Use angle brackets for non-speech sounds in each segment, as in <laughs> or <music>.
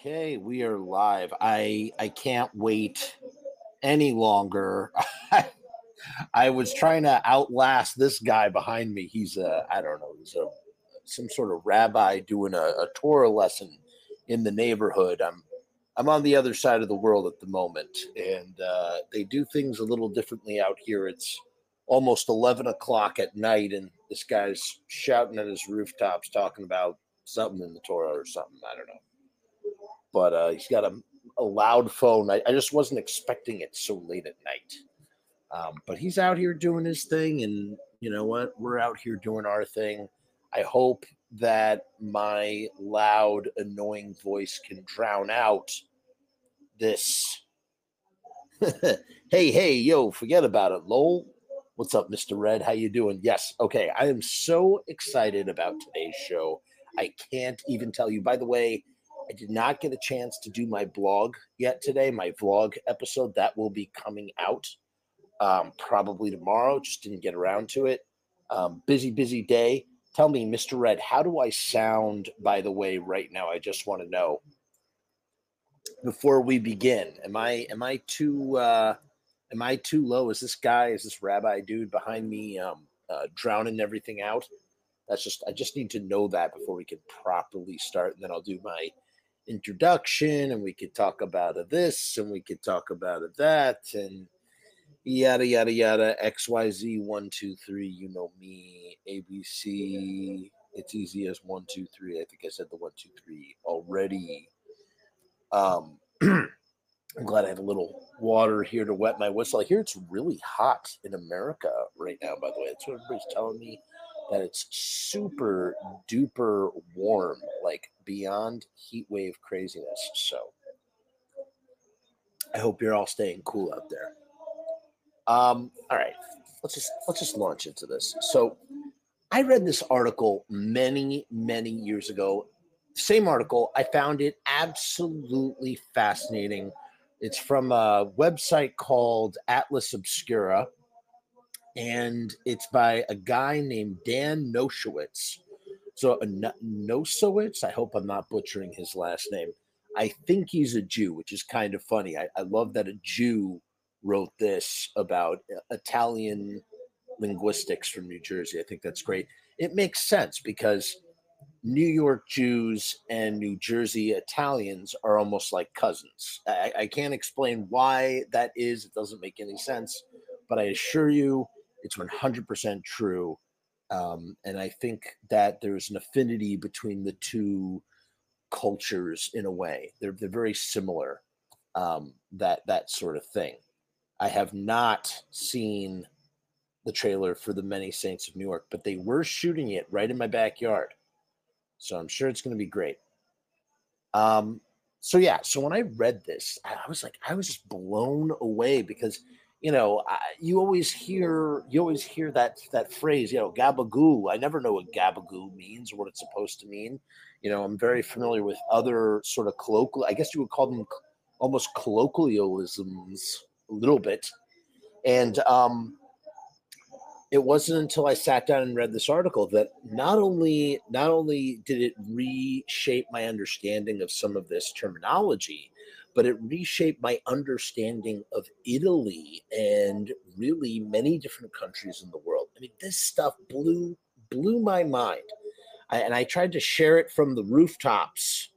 Okay, we are live. I I can't wait any longer. <laughs> I was trying to outlast this guy behind me. He's a I don't know, he's a some sort of rabbi doing a, a Torah lesson in the neighborhood. I'm I'm on the other side of the world at the moment, and uh, they do things a little differently out here. It's almost eleven o'clock at night, and this guy's shouting at his rooftops, talking about something in the Torah or something. I don't know but uh, he's got a, a loud phone. I, I, just wasn't expecting it so late at night. Um, but he's out here doing his thing, and you know what? We're out here doing our thing. I hope that my loud, annoying voice can drown out this. <laughs> hey, hey, yo, forget about it, lol. What's up, Mr. Red? How you doing? Yes, okay. I am so excited about today's show. I can't even tell you. By the way, I did not get a chance to do my blog yet today, my vlog episode. That will be coming out um, probably tomorrow. Just didn't get around to it. Um, busy, busy day. Tell me, Mr. Red, how do I sound, by the way, right now? I just want to know before we begin. Am I am I too uh am I too low? Is this guy, is this rabbi dude behind me um uh, drowning everything out? That's just I just need to know that before we can properly start, and then I'll do my introduction and we could talk about this and we could talk about that and yada yada yada xyz one two three you know me abc it's easy as one two three i think i said the one two three already. Um <clears throat> i'm glad i have a little water here to wet my whistle. I hear it's really hot in america right now by the way. That's what everybody's telling me that it's super duper warm, like beyond heat wave craziness. So I hope you're all staying cool out there. Um, all right, let's just let's just launch into this. So I read this article many, many years ago. Same article. I found it absolutely fascinating. It's from a website called Atlas Obscura and it's by a guy named Dan Noshowitz. So uh, Nosowitz, I hope I'm not butchering his last name. I think he's a Jew, which is kind of funny. I, I love that a Jew wrote this about uh, Italian linguistics from New Jersey. I think that's great. It makes sense because New York Jews and New Jersey Italians are almost like cousins. I, I can't explain why that is. It doesn't make any sense. But I assure you, it's 100% true. Um, and I think that there's an affinity between the two cultures in a way. They're, they're very similar, um, that, that sort of thing. I have not seen the trailer for The Many Saints of New York, but they were shooting it right in my backyard. So I'm sure it's going to be great. Um, so yeah, so when I read this, I was like, I was just blown away because – you know, I, you always hear you always hear that that phrase, you know, gabagoo. I never know what gabagoo means or what it's supposed to mean. You know, I'm very familiar with other sort of colloquial. I guess you would call them almost colloquialisms a little bit, and um, it wasn't until I sat down and read this article that not only not only did it reshape my understanding of some of this terminology, but it reshaped my understanding of Italy and really many different countries in the world. I mean, this stuff blew blew my mind, I, and I tried to share it from the rooftops,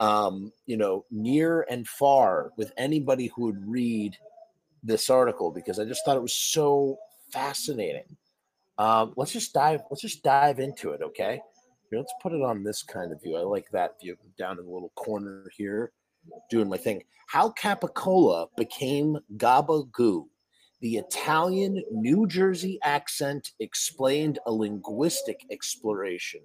um, you know, near and far with anybody who would read this article because I just thought it was so fascinating. Um, let's just dive. Let's just dive into it, okay? Let's put it on this kind of view. I like that view down in the little corner here doing my thing. How Capicola became Gabagoo. The Italian New Jersey accent explained a linguistic exploration.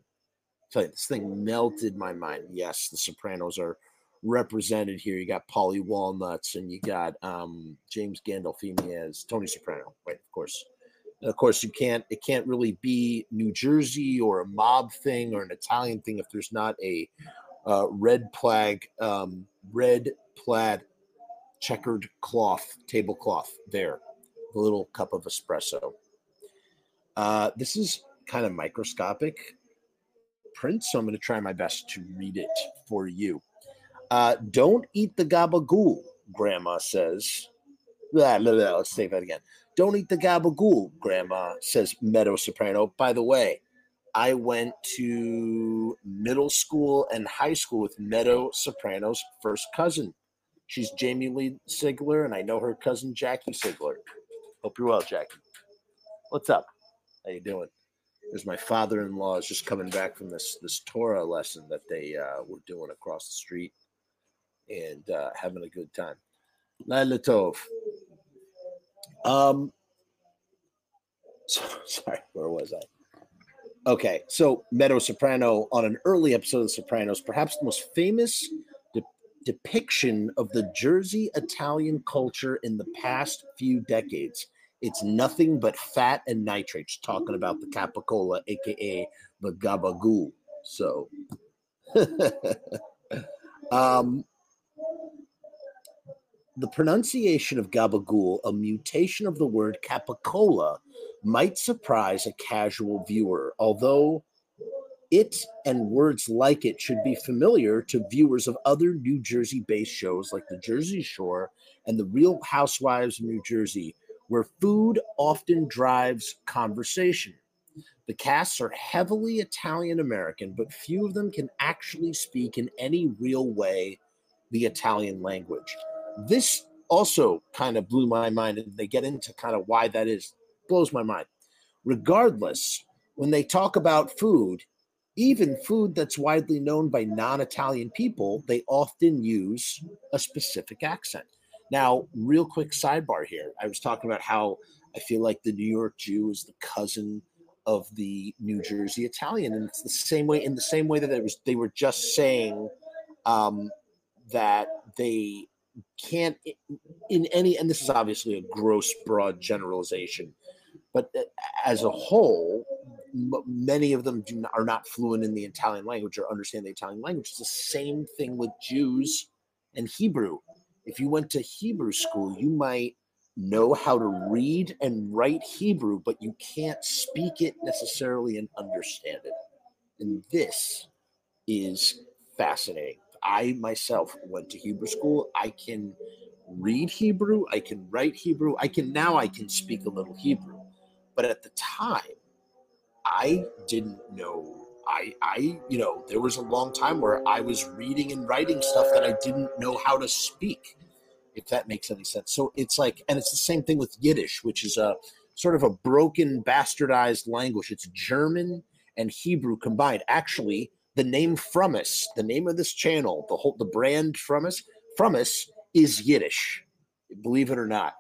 So this thing melted my mind. Yes, the Sopranos are represented here. You got Paulie Walnuts and you got um, James Gandolfini as Tony Soprano, right? Of course. And of course, you can't. It can't really be New Jersey or a mob thing or an Italian thing if there's not a uh, red plaid, um, red plaid checkered cloth, tablecloth there, a little cup of espresso. Uh, this is kind of microscopic print, so I'm going to try my best to read it for you. Uh, don't eat the gabagool, Grandma says. Blah, blah, blah. Let's say that again. Don't eat the gabagool, Grandma says Meadow Soprano. By the way, I went to middle school and high school with Meadow Soprano's first cousin. She's Jamie Lynn Sigler, and I know her cousin Jackie Sigler. Hope you're well, Jackie. What's up? How you doing? There's my father-in-law is just coming back from this this Torah lesson that they uh, were doing across the street and uh, having a good time. Laila Tov. Um, so, <laughs> sorry, where was I? Okay, so Meadow Soprano on an early episode of The Sopranos, perhaps the most famous de- depiction of the Jersey Italian culture in the past few decades. It's nothing but fat and nitrates, talking about the capicola, aka the gabagool. So, <laughs> um, the pronunciation of gabagool, a mutation of the word capicola, might surprise a casual viewer, although it and words like it should be familiar to viewers of other New Jersey based shows like The Jersey Shore and The Real Housewives of New Jersey, where food often drives conversation. The casts are heavily Italian American, but few of them can actually speak in any real way the Italian language. This also kind of blew my mind, and they get into kind of why that is. Blows my mind. Regardless, when they talk about food, even food that's widely known by non Italian people, they often use a specific accent. Now, real quick sidebar here. I was talking about how I feel like the New York Jew is the cousin of the New Jersey Italian, and it's the same way. In the same way that it was, they were just saying um, that they can't, in any, and this is obviously a gross, broad generalization, but uh, as a whole, many of them not, are not fluent in the Italian language or understand the Italian language. It's the same thing with Jews and Hebrew if you went to Hebrew school, you might know how to read and write Hebrew, but you can't speak it necessarily and understand it. And this is fascinating. I myself went to Hebrew school. I can read Hebrew, I can write Hebrew, I can now I can speak a little Hebrew. But at the time, I didn't know I, I, you know, there was a long time where I was reading and writing stuff that I didn't know how to speak, if that makes any sense. So it's like, and it's the same thing with Yiddish, which is a sort of a broken, bastardized language. It's German and Hebrew combined. Actually, the name Frumess, the name of this channel, the whole, the brand Frumess, Frumess is Yiddish, believe it or not.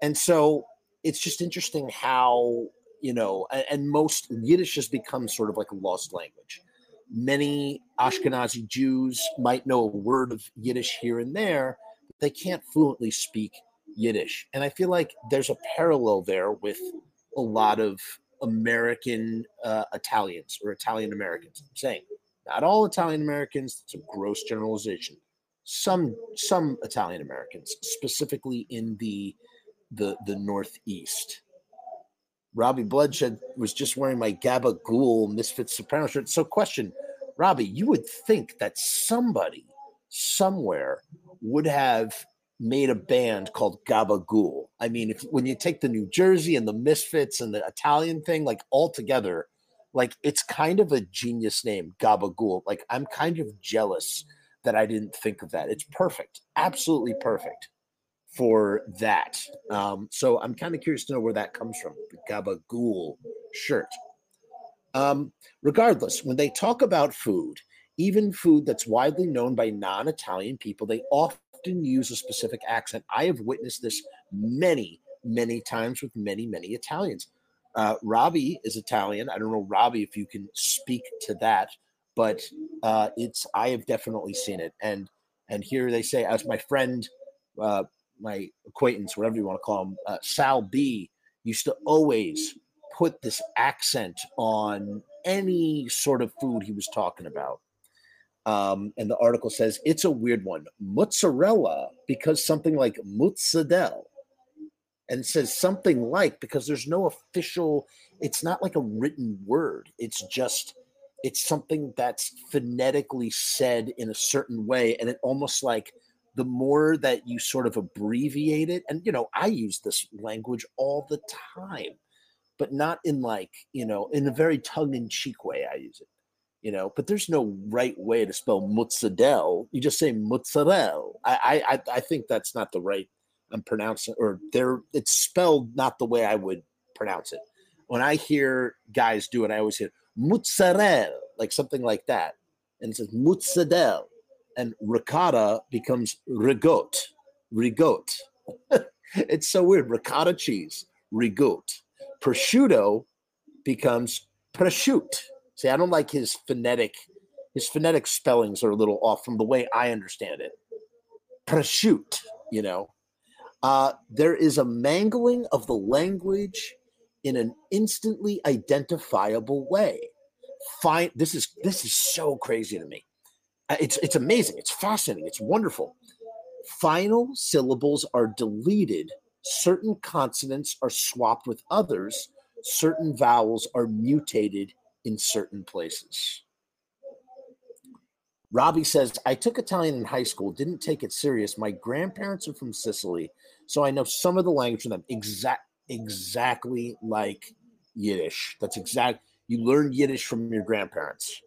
And so it's just interesting how you know, and, and most Yiddish has become sort of like a lost language. Many Ashkenazi Jews might know a word of Yiddish here and there, but they can't fluently speak Yiddish. And I feel like there's a parallel there with a lot of American uh, Italians or Italian Americans. I'm saying not all Italian Americans. It's a gross generalization. Some some Italian Americans, specifically in the the the Northeast. Robbie Bloodshed was just wearing my Gabagool Misfits Soprano shirt. So, question, Robbie, you would think that somebody somewhere would have made a band called Gabagool. I mean, if when you take the New Jersey and the Misfits and the Italian thing, like all together, like it's kind of a genius name, Gabagool. Like I'm kind of jealous that I didn't think of that. It's perfect, absolutely perfect for that. Um, so I'm kind of curious to know where that comes from. The Gabagool shirt. Um, regardless, when they talk about food, even food that's widely known by non Italian people, they often use a specific accent. I have witnessed this many, many times with many, many Italians. Uh, Robbie is Italian. I don't know, Robbie, if you can speak to that, but uh, it's I have definitely seen it. And and here they say, as my friend uh, my acquaintance, whatever you want to call him, uh, Sal B, used to always put this accent on any sort of food he was talking about. Um, and the article says it's a weird one, mozzarella, because something like mozzadel, and says something like because there's no official. It's not like a written word. It's just it's something that's phonetically said in a certain way and it almost like the more that you sort of abbreviate it and you know i use this language all the time but not in like you know in a very tongue-in-cheek way i use it you know but there's no right way to spell mozzarella. You just say mozzarella. I, I i think that's not the right um, i'm pronouncing or there it's spelled not the way i would pronounce it. When i hear guys do it i always hear mozzarella like something like that and it says mozzarella and ricotta becomes rigotte rigotte <laughs> it's so weird ricotta cheese rigotte prosciutto becomes prosciutto See, I don't like his phonetic, his phonetic spellings are a little off from the way I understand it. Prosciutto, you know. Uh, there is a mangling of the language in an instantly identifiable way. Fine, this is this is so crazy to me. Uh, it's it's amazing. It's fascinating. It's wonderful. Final syllables are deleted. Certain consonants are swapped with others. Certain vowels are mutated in certain places. Robbie says, I took Italian in high school, didn't take it serious. My grandparents are from Sicily, so I know some of the language from them. Exact, exactly like Yiddish. That's exact. You learn Yiddish from your grandparents.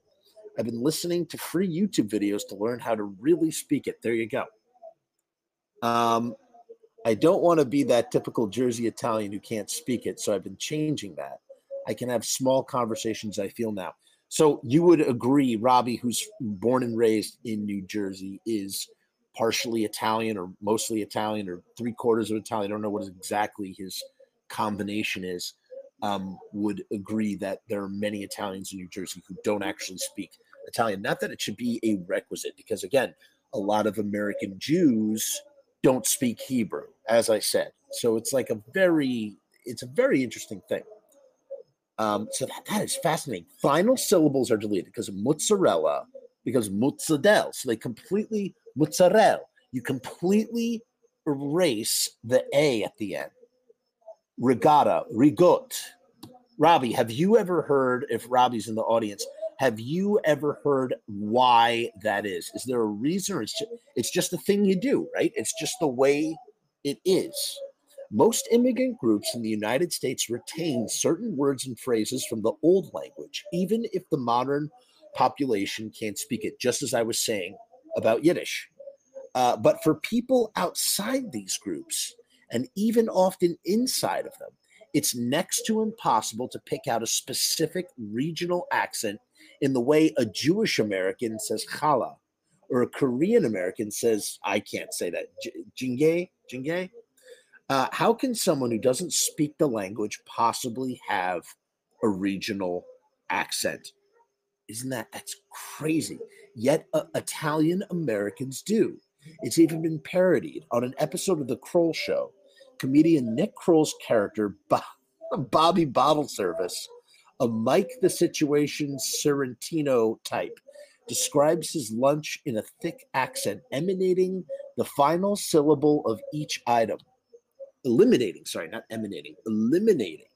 I've been listening to free YouTube videos to learn how to really speak it. There you go. Um, I don't want to be that typical Jersey Italian who can't speak it, so I've been changing that. I can have small conversations. I feel now. So you would agree, Robbie, who's born and raised in New Jersey, is partially Italian or mostly Italian or three quarters of Italian. I don't know what exactly his combination is. Um, would agree that there are many Italians in New Jersey who don't actually speak Italian. Not that it should be a requisite, because again, a lot of American Jews don't speak Hebrew, as I said. So it's like a very, it's a very interesting thing. Um, so that, that is fascinating. Final syllables are deleted because mozzarella, because mozzarella. So they completely mozzarella. You completely erase the a at the end. Regatta, rigot. Robbie, have you ever heard? If Robbie's in the audience, have you ever heard why that is? Is there a reason, or it's just, it's just the thing you do, right? It's just the way it is. Most immigrant groups in the United States retain certain words and phrases from the old language, even if the modern population can't speak it, just as I was saying about Yiddish. Uh, but for people outside these groups, and even often inside of them, it's next to impossible to pick out a specific regional accent in the way a Jewish American says challah or a Korean American says, I can't say that, jinge, jinge, uh, how can someone who doesn't speak the language possibly have a regional accent? Isn't that that's crazy? Yet uh, Italian Americans do. It's even been parodied on an episode of The Kroll Show. Comedian Nick Kroll's character, <laughs> Bobby Bottle Service, a Mike the Situation Sorrentino type, describes his lunch in a thick accent emanating the final syllable of each item eliminating, sorry, not emanating, eliminating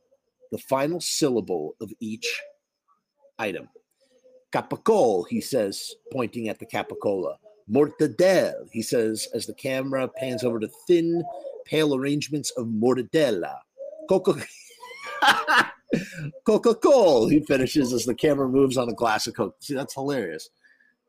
the final syllable of each item. Capicol, he says, pointing at the capicola. Mortadelle, he says, as the camera pans over to thin, pale arrangements of mortadella. <laughs> <laughs> Coca Cola, he finishes as the camera moves on a glass of Coke. See, that's hilarious.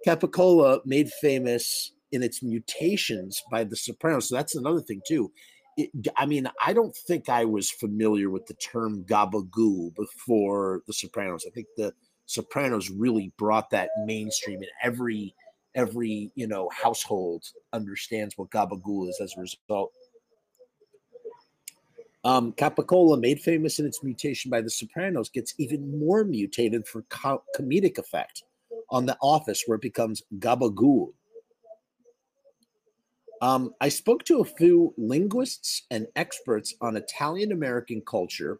Capicola made famous in its mutations by the Sopranos. So that's another thing, too it, I mean, I don't think I was familiar with the term gabagoo before The Sopranos. I think The Sopranos really brought that mainstream, and every every you know household understands what gabagoo is as a result. Um, Capicola, made famous in its mutation by The Sopranos, gets even more mutated for co- comedic effect on The Office, where it becomes gabagoo um, I spoke to a few linguists and experts on Italian American culture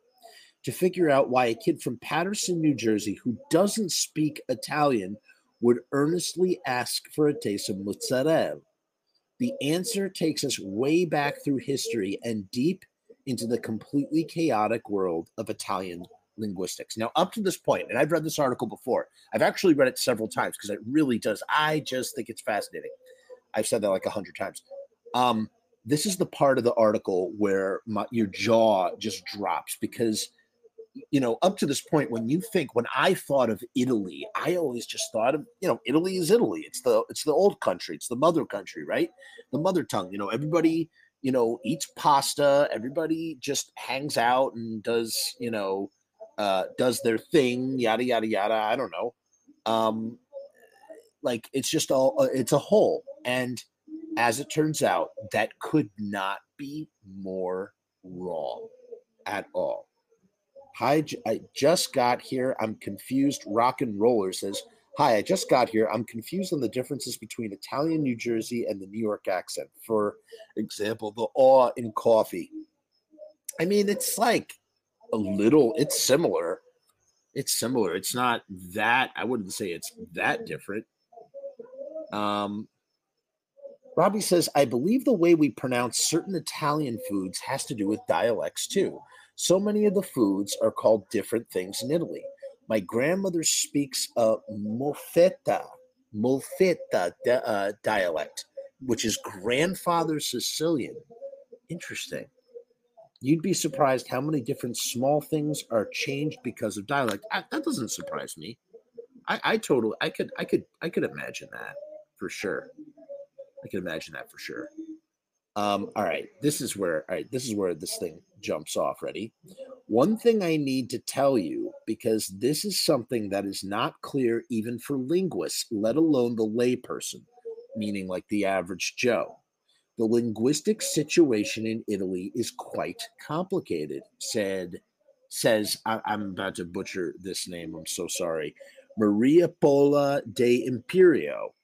to figure out why a kid from Paterson, New Jersey, who doesn't speak Italian, would earnestly ask for a taste of mozzarella. The answer takes us way back through history and deep into the completely chaotic world of Italian linguistics. Now, up to this point, and I've read this article before, I've actually read it several times because it really does. I just think it's fascinating. I've said that like a hundred times. Um, this is the part of the article where my, your jaw just drops because you know up to this point when you think when i thought of italy i always just thought of you know italy is italy it's the it's the old country it's the mother country right the mother tongue you know everybody you know eats pasta everybody just hangs out and does you know uh does their thing yada yada yada i don't know um like it's just all uh, it's a whole and as it turns out that could not be more wrong at all Hi, I just got here. I'm confused. Rock and Roller says, Hi, I just got here. I'm confused on the differences between Italian New Jersey and the New York accent. For example, the awe in coffee. I mean, it's like a little, it's similar. It's similar. It's not that, I wouldn't say it's that different. Um, Robbie says, I believe the way we pronounce certain Italian foods has to do with dialects too. So many of the foods are called different things in Italy. My grandmother speaks a Molfetta, Molfetta uh, dialect, which is grandfather Sicilian. Interesting. You'd be surprised how many different small things are changed because of dialect. I, that doesn't surprise me. I, I totally, I could, I could, I could imagine that for sure. I can imagine that for sure. Um, all right, this is where all right, this is where this thing jumps off. Ready? One thing I need to tell you, because this is something that is not clear even for linguists, let alone the layperson, meaning like the average Joe. The linguistic situation in Italy is quite complicated, said says I, am about to butcher this name. I'm so sorry. Maria Pola de Imperio,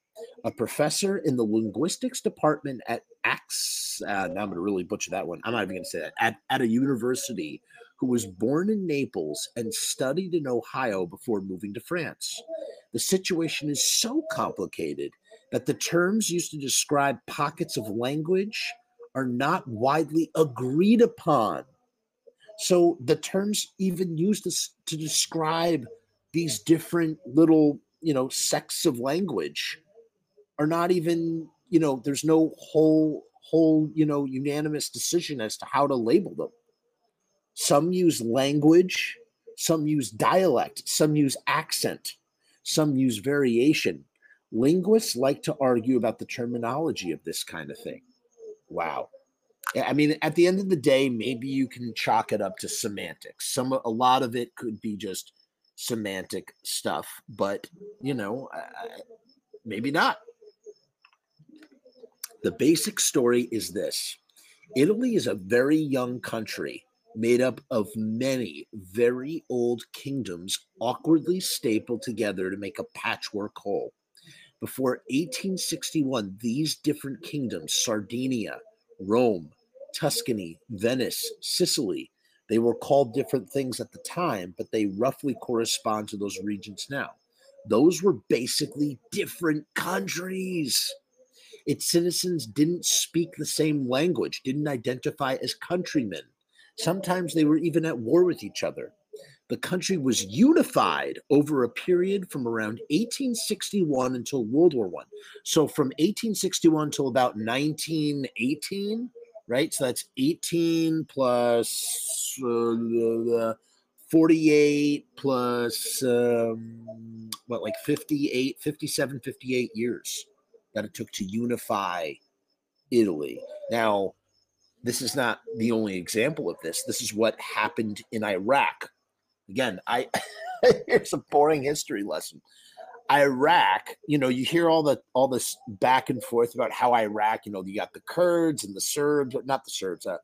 a professor in the linguistics department at Ax. Uh, now I'm going to really butcher that one. I'm not even going to say that. At, at a university, who was born in Naples and studied in Ohio before moving to France. The situation is so complicated that the terms used to describe pockets of language are not widely agreed upon. So the terms even used to, to describe these different little, you know, sects of language are not even you know there's no whole whole you know unanimous decision as to how to label them some use language some use dialect some use accent some use variation. Linguists like to argue about the terminology of this kind of thing. Wow. I mean at the end of the day maybe you can chalk it up to semantics. Some a lot of it could be just semantic stuff but you know maybe not. The basic story is this. Italy is a very young country made up of many very old kingdoms awkwardly stapled together to make a patchwork whole. Before 1861, these different kingdoms Sardinia, Rome, Tuscany, Venice, Sicily they were called different things at the time, but they roughly correspond to those regions now. Those were basically different countries. Its citizens didn't speak the same language, didn't identify as countrymen. Sometimes they were even at war with each other. The country was unified over a period from around 1861 until World War One. So from 1861 until about 1918, right? So that's 18 plus uh, 48 plus um, what, like 58, 57, 58 years that it took to unify Italy. Now, this is not the only example of this. This is what happened in Iraq. Again, I <laughs> here's a boring history lesson. Iraq, you know, you hear all the all this back and forth about how Iraq, you know, you got the Kurds and the Serbs, not the Serbs, uh,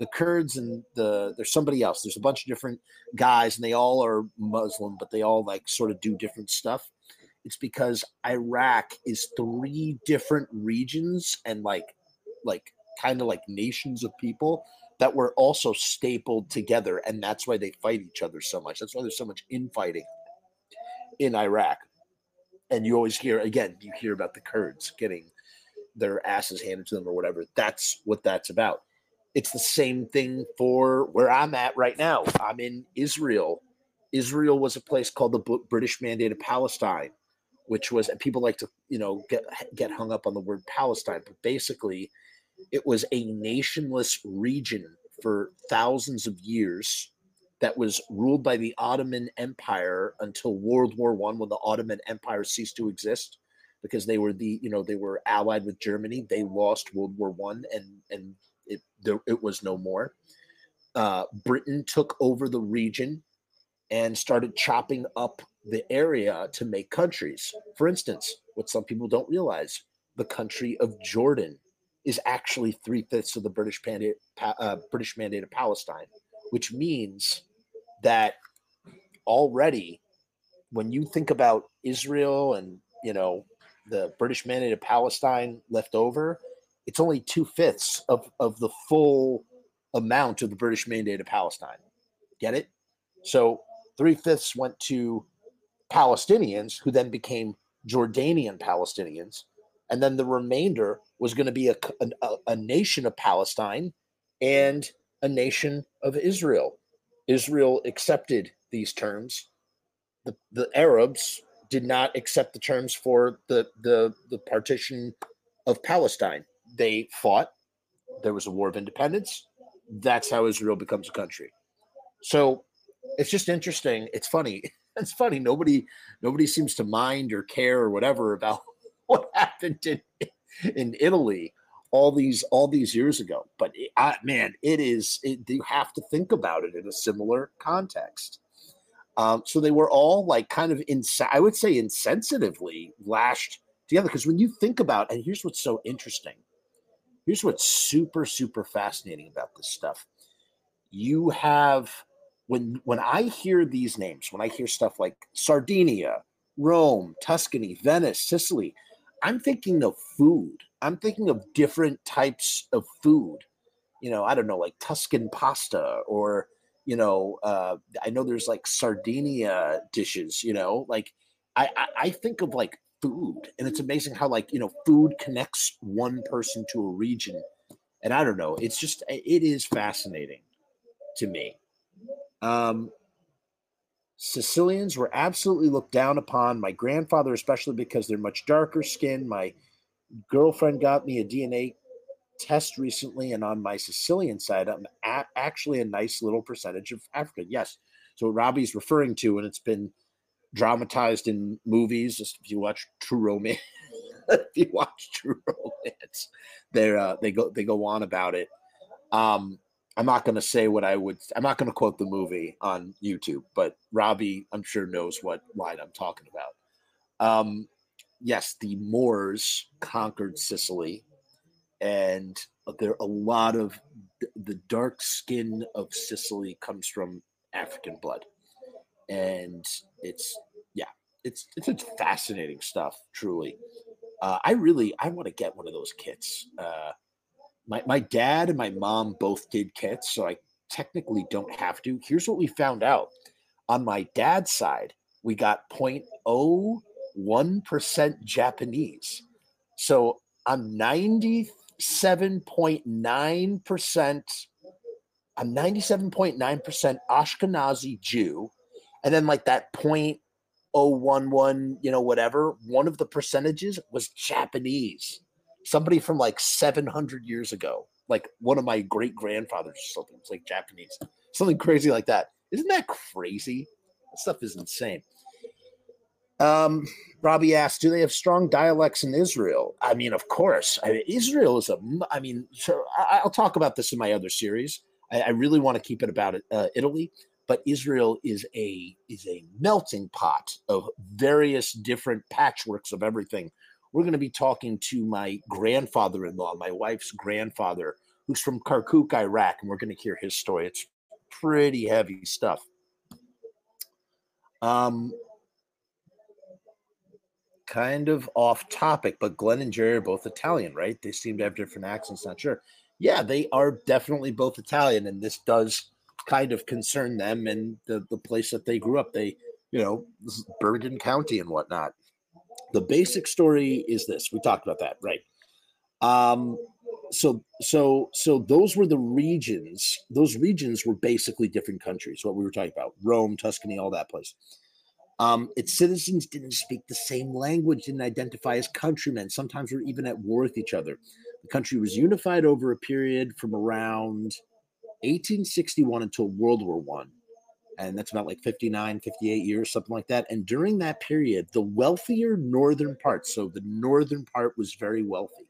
the Kurds and the there's somebody else. There's a bunch of different guys, and they all are Muslim, but they all like sort of do different stuff. It's because Iraq is three different regions and like like kind of like nations of people that were also stapled together and that's why they fight each other so much. That's why there's so much infighting in Iraq. And you always hear again, you hear about the Kurds getting their asses handed to them or whatever. That's what that's about. It's the same thing for where I'm at right now. I'm in Israel Israel was a place called the British Mandate of Palestine, which was and people like to you know get get hung up on the word Palestine, but basically, it was a nationless region for thousands of years that was ruled by the Ottoman Empire until World War One, when the Ottoman Empire ceased to exist because they were the you know they were allied with Germany. They lost World War One, and and it there, it was no more. Uh, Britain took over the region and started chopping up the area to make countries. For instance, what some people don't realize, the country of Jordan is actually three fifths of the British mandate, uh, British mandate of Palestine, which means that already, when you think about Israel and you know the British mandate of Palestine left over, it's only two fifths of of the full amount of the British mandate of Palestine. Get it? So three fifths went to Palestinians, who then became Jordanian Palestinians, and then the remainder was going to be a, a, a nation of Palestine and a nation of Israel. Israel accepted these terms. The, the Arabs did not accept the terms for the, the, the partition of Palestine. They fought. There was a war of independence. That's how Israel becomes a country. So it's just interesting. It's funny. <laughs> It's funny. Nobody nobody seems to mind or care or whatever about <laughs> what happened in in Italy all these all these years ago. But I, man, it is it, you have to think about it in a similar context. Um, so they were all like kind of in I would say insensitively lashed together because when you think about and here's what's so interesting. Here's what's super super fascinating about this stuff. You have when when I hear these names, when I hear stuff like Sardinia, Rome, Tuscany, Venice, Sicily, I'm thinking of food. I'm thinking of different types of food. You know, I don't know, like Tuscan pasta or, you know, uh, I know there's like Sardinia dishes, you know, like I, I, I think of like food and it's amazing how like, you know, food connects one person to a region. And I don't know, it's just, it is fascinating to me. Um, Sicilians were absolutely looked down upon. My grandfather, especially because they're much darker skinned. My girlfriend got me a DNA test recently, and on my Sicilian side, I'm a- actually a nice little percentage of African. Yes. So Robbie's referring to, and it's been dramatized in movies. Just if you watch True Romance, <laughs> if you watch True Romance, they uh, they go they go on about it. Um, I'm not going to say what I would. I'm not going to quote the movie on YouTube, but Robbie, I'm sure knows what line I'm talking about. Um, yes, the Moors conquered Sicily, and there a lot of the dark skin of Sicily comes from African blood, and it's yeah, it's it's, it's fascinating stuff. Truly, uh, I really I want to get one of those kits. Uh, my, my dad and my mom both did kits, so I technically don't have to. Here's what we found out on my dad's side, we got 0.01% Japanese. So I'm 97.9%. I'm 97.9% Ashkenazi Jew. And then like that 0.011, you know, whatever, one of the percentages was Japanese somebody from like 700 years ago, like one of my great grandfathers or something. It's like Japanese, something crazy like that. Isn't that crazy? That stuff is insane. Um, Robbie asked, "Do they have strong dialects in Israel?" I mean, of course. I mean, Israel is a. I mean, so I, will talk about this in my other series. I, I really want to keep it about uh, Italy, but Israel is a is a melting pot of various different patchworks of everything we're going to be talking to my grandfather in law, my wife's grandfather, who's from Kirkuk, Iraq, and we're going to hear his story. It's pretty heavy stuff. Um, kind of off topic, but Glenn and Jerry are both Italian, right? They seem to have different accents, not sure. Yeah, they are definitely both Italian, and this does kind of concern them and the, the place that they grew up. They, you know, Bergen County and whatnot the basic story is this. We talked about that right. Um so so so those were the regions those regions were basically different countries what we were talking about rome tuscany all that place. Um, its citizens didn't speak the same language didn't identify as countrymen sometimes were even at war with each other. The country was unified over a period from around 1861 until world war one and that's about like 59 58 years something like that and during that period the wealthier northern part so the northern part was very wealthy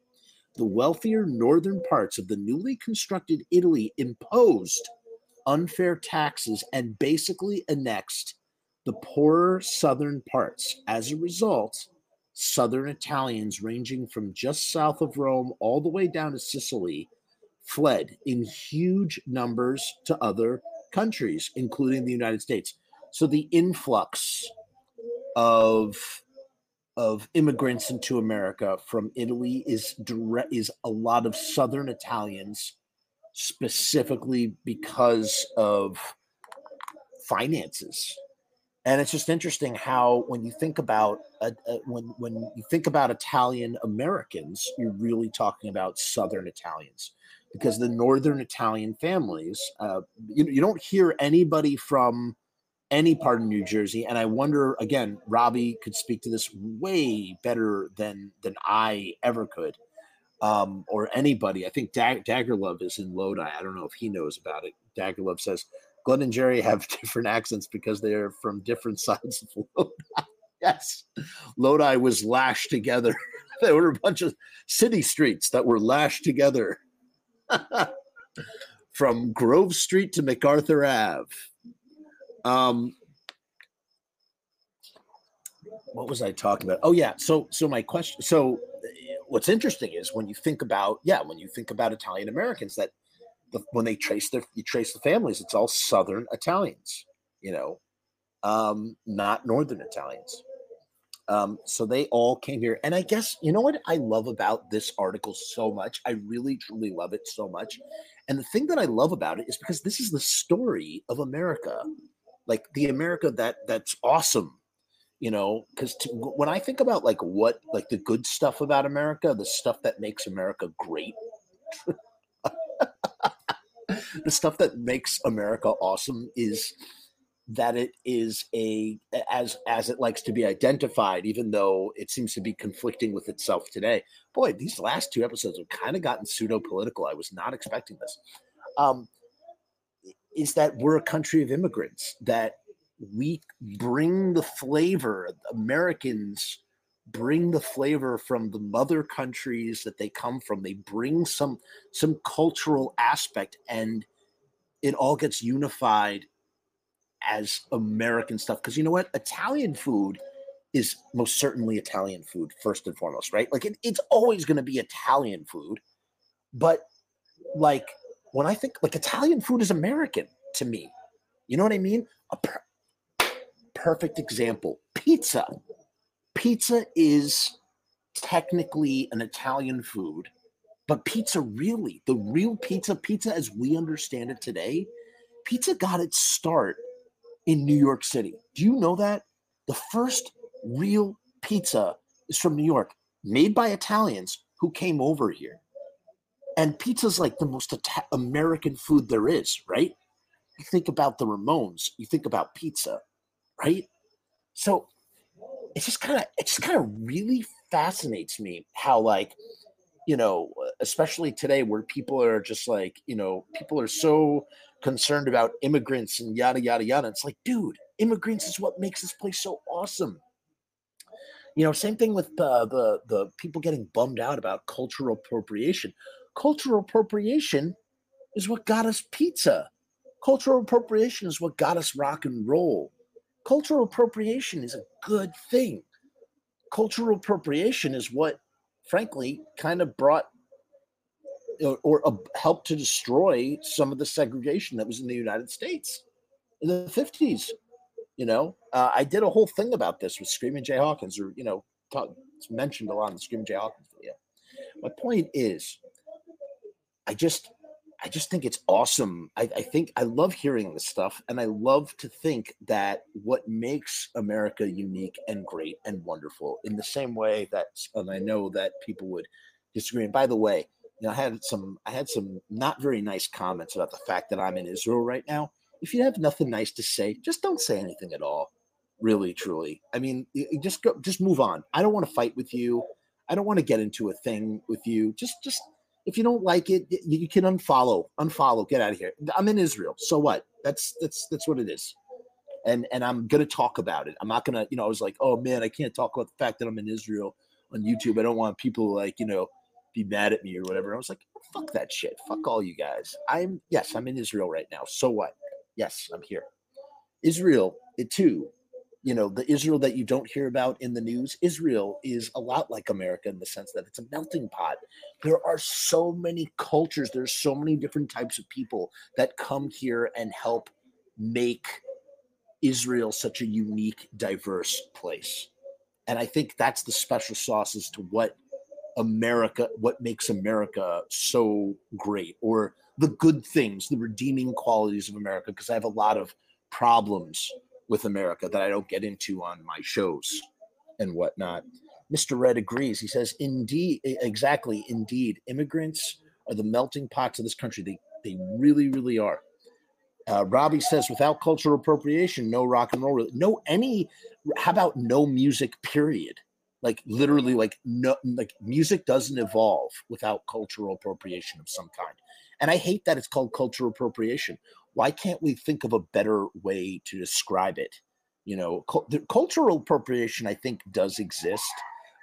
the wealthier northern parts of the newly constructed Italy imposed unfair taxes and basically annexed the poorer southern parts. As a result, southern Italians ranging from just south of Rome all the way down to Sicily fled in huge numbers to other countries, including the United States. So the influx of of immigrants into America from Italy is direct is a lot of Southern Italians, specifically because of finances. And it's just interesting how when you think about when when you think about Italian Americans, you're really talking about Southern Italians because the Northern Italian families, uh, you, you don't hear anybody from any part of New Jersey. And I wonder again, Robbie could speak to this way better than than I ever could, um, or anybody. I think Dag- Daggerlove is in Lodi. I don't know if he knows about it. Daggerlove says Glenn and Jerry have <laughs> different accents because they're from different <laughs> sides of Lodi. <laughs> yes, Lodi was lashed together. there were a bunch of city streets that were lashed together. <laughs> From Grove Street to MacArthur Ave um, what was I talking about? Oh yeah. So so my question. So what's interesting is when you think about yeah when you think about Italian Americans that the, when they trace their you trace the families it's all Southern Italians you know um, not Northern Italians. Um, so they all came here. And I guess, you know what I love about this article so much? I really, truly love it so much. And the thing that I love about it is because this is the story of America like the America that that's awesome, you know. Because when I think about like what like the good stuff about America, the stuff that makes America great. <laughs> the stuff that makes America awesome is that it is a as as it likes to be identified even though it seems to be conflicting with itself today. Boy these last two episodes have kind of gotten pseudo political i was not expecting this. Um is that we're a country of immigrants, that we bring the flavor, Americans bring the flavor from the mother countries that they come from. They bring some some cultural aspect and it all gets unified as American stuff. Because you know what? Italian food is most certainly Italian food, first and foremost, right? Like it, it's always going to be Italian food. But like when I think like Italian food is American to me. You know what I mean? A per- perfect example pizza. Pizza is technically an Italian food, but pizza really, the real pizza, pizza as we understand it today, pizza got its start in New York City. Do you know that? The first real pizza is from New York, made by Italians who came over here. And pizza's like the most Ita- American food there is, right? You think about the Ramones, you think about pizza, right? So it's just kind of it just kind of really fascinates me how like you know especially today where people are just like you know people are so concerned about immigrants and yada yada yada it's like dude immigrants is what makes this place so awesome you know same thing with the the people getting bummed out about cultural appropriation cultural appropriation is what got us pizza. Cultural appropriation is what got us rock and roll. Cultural appropriation is a good thing. Cultural appropriation is what, frankly, kind of brought or, or uh, helped to destroy some of the segregation that was in the United States in the 50s. You know, uh, I did a whole thing about this with Screaming Jay Hawkins, or, you know, talk, it's mentioned a lot in the Screaming Jay Hawkins video. My point is, I just I just think it's awesome. I, I, think I love hearing this stuff, and I love to think that what makes America unique and great and wonderful, in the same way that, and I know that people would disagree. And by the way, know, I had some I had some not very nice comments about the fact that I'm in Israel right now. If you have nothing nice to say, just don't say anything at all. Really, truly. I mean, just go, just move on. I don't want to fight with you. I don't want to get into a thing with you. Just, just if you don't like it, you can unfollow, unfollow, get out of here. I'm in Israel, so what? That's that's that's what it is. And and I'm gonna talk about it. I'm not gonna, you know, I was like, oh man, I can't talk about the fact that I'm in Israel on YouTube. I don't want people like, you know, be mad at me or whatever. I was like, fuck that shit. Fuck all you guys. I'm yes, I'm in Israel right now. So what? Yes, I'm here. Israel, it too, you know, the Israel that you don't hear about in the news, Israel is a lot like America in the sense that it's a melting pot. There are so many cultures, there's so many different types of people that come here and help make Israel such a unique, diverse place. And I think that's the special sauce as to what America, what makes America so great, or the good things, the redeeming qualities of America, because I have a lot of problems with America that I don't get into on my shows and whatnot. Mr. Red agrees. He says, indeed, exactly, indeed, immigrants are the melting pots of this country. They, they really, really are. Uh, Robbie says, without cultural appropriation, no rock and roll, no any. How about no music? Period like literally like no like music doesn't evolve without cultural appropriation of some kind. And i hate that it's called cultural appropriation. Why can't we think of a better way to describe it? You know the cultural appropriation i think does exist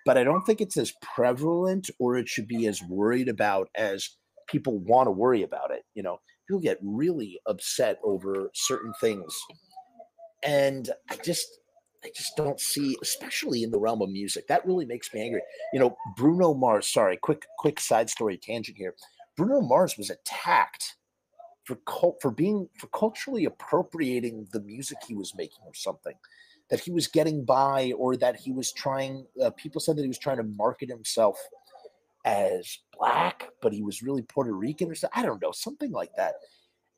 but i don't think it's as prevalent or it should be as worried about as people want to worry about it. You know people get really upset over certain things. And i just I just don't see, especially in the realm of music. That really makes me angry. You know, Bruno Mars. Sorry, quick quick side story tangent here. Bruno Mars was attacked for cult, for being for culturally appropriating the music he was making or something that he was getting by or that he was trying. Uh, people said that he was trying to market himself as black, but he was really Puerto Rican or something. I don't know, something like that.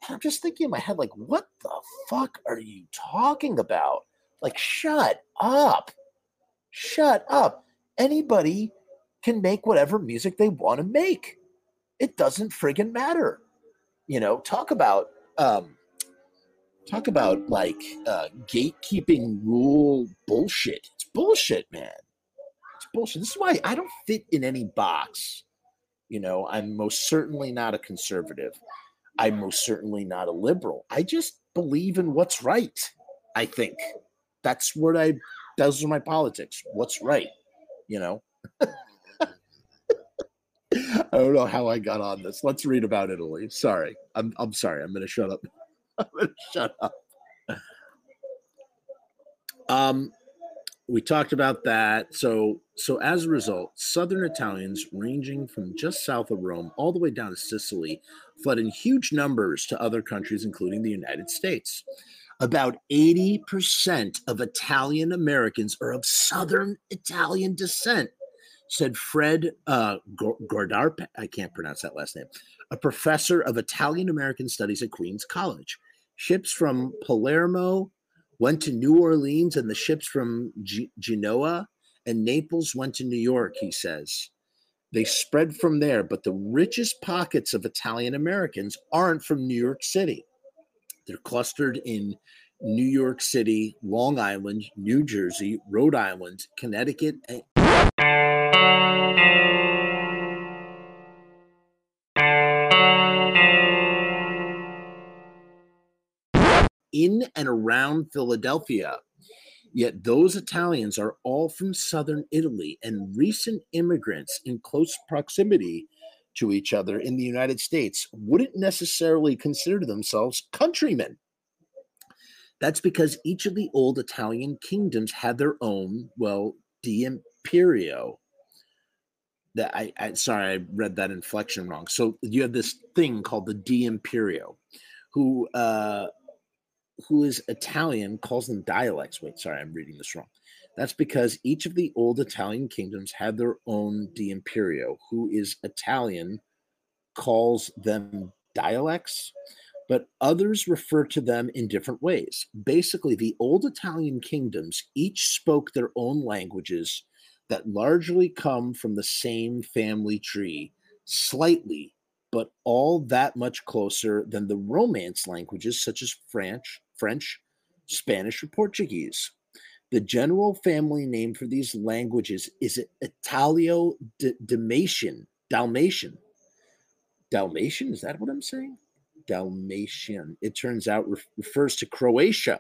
And I'm just thinking in my head, like, what the fuck are you talking about? Like, shut up. Shut up. Anybody can make whatever music they want to make. It doesn't friggin' matter. You know, talk about um talk about like uh gatekeeping rule bullshit. It's bullshit, man. It's bullshit. This is why I don't fit in any box. You know, I'm most certainly not a conservative. I'm most certainly not a liberal. I just believe in what's right, I think that's what I those are my politics. What's right, you know? <laughs> I don't know how I got on this. Let's read about Italy. Sorry. I'm I'm sorry. I'm gonna shut up. <laughs> I'm gonna shut up. Um we talked about that. So so as a result, southern Italians ranging from just south of Rome all the way down to Sicily fled in huge numbers to other countries, including the United States. About 80% of Italian Americans are of Southern Italian descent, said Fred uh, Gordarp. I can't pronounce that last name, a professor of Italian American Studies at Queens College. Ships from Palermo went to New Orleans, and the ships from G- Genoa and Naples went to New York, he says. They spread from there, but the richest pockets of Italian Americans aren't from New York City. They're clustered in New York City, Long Island, New Jersey, Rhode Island, Connecticut, and in and around Philadelphia. Yet those Italians are all from southern Italy and recent immigrants in close proximity to each other in the United States wouldn't necessarily consider themselves countrymen. That's because each of the old Italian kingdoms had their own, well, the imperio. That I, I sorry, I read that inflection wrong. So you have this thing called the D'Imperio, who uh, who is Italian calls them dialects. Wait, sorry, I'm reading this wrong. That's because each of the old Italian kingdoms had their own D'Imperio, who is Italian, calls them dialects, but others refer to them in different ways. Basically, the old Italian kingdoms each spoke their own languages that largely come from the same family tree slightly, but all that much closer than the Romance languages such as French, French, Spanish, or Portuguese. The general family name for these languages is Italio Dalmatian. Dalmatian. Dalmatian? Is that what I'm saying? Dalmatian. It turns out refers to Croatia.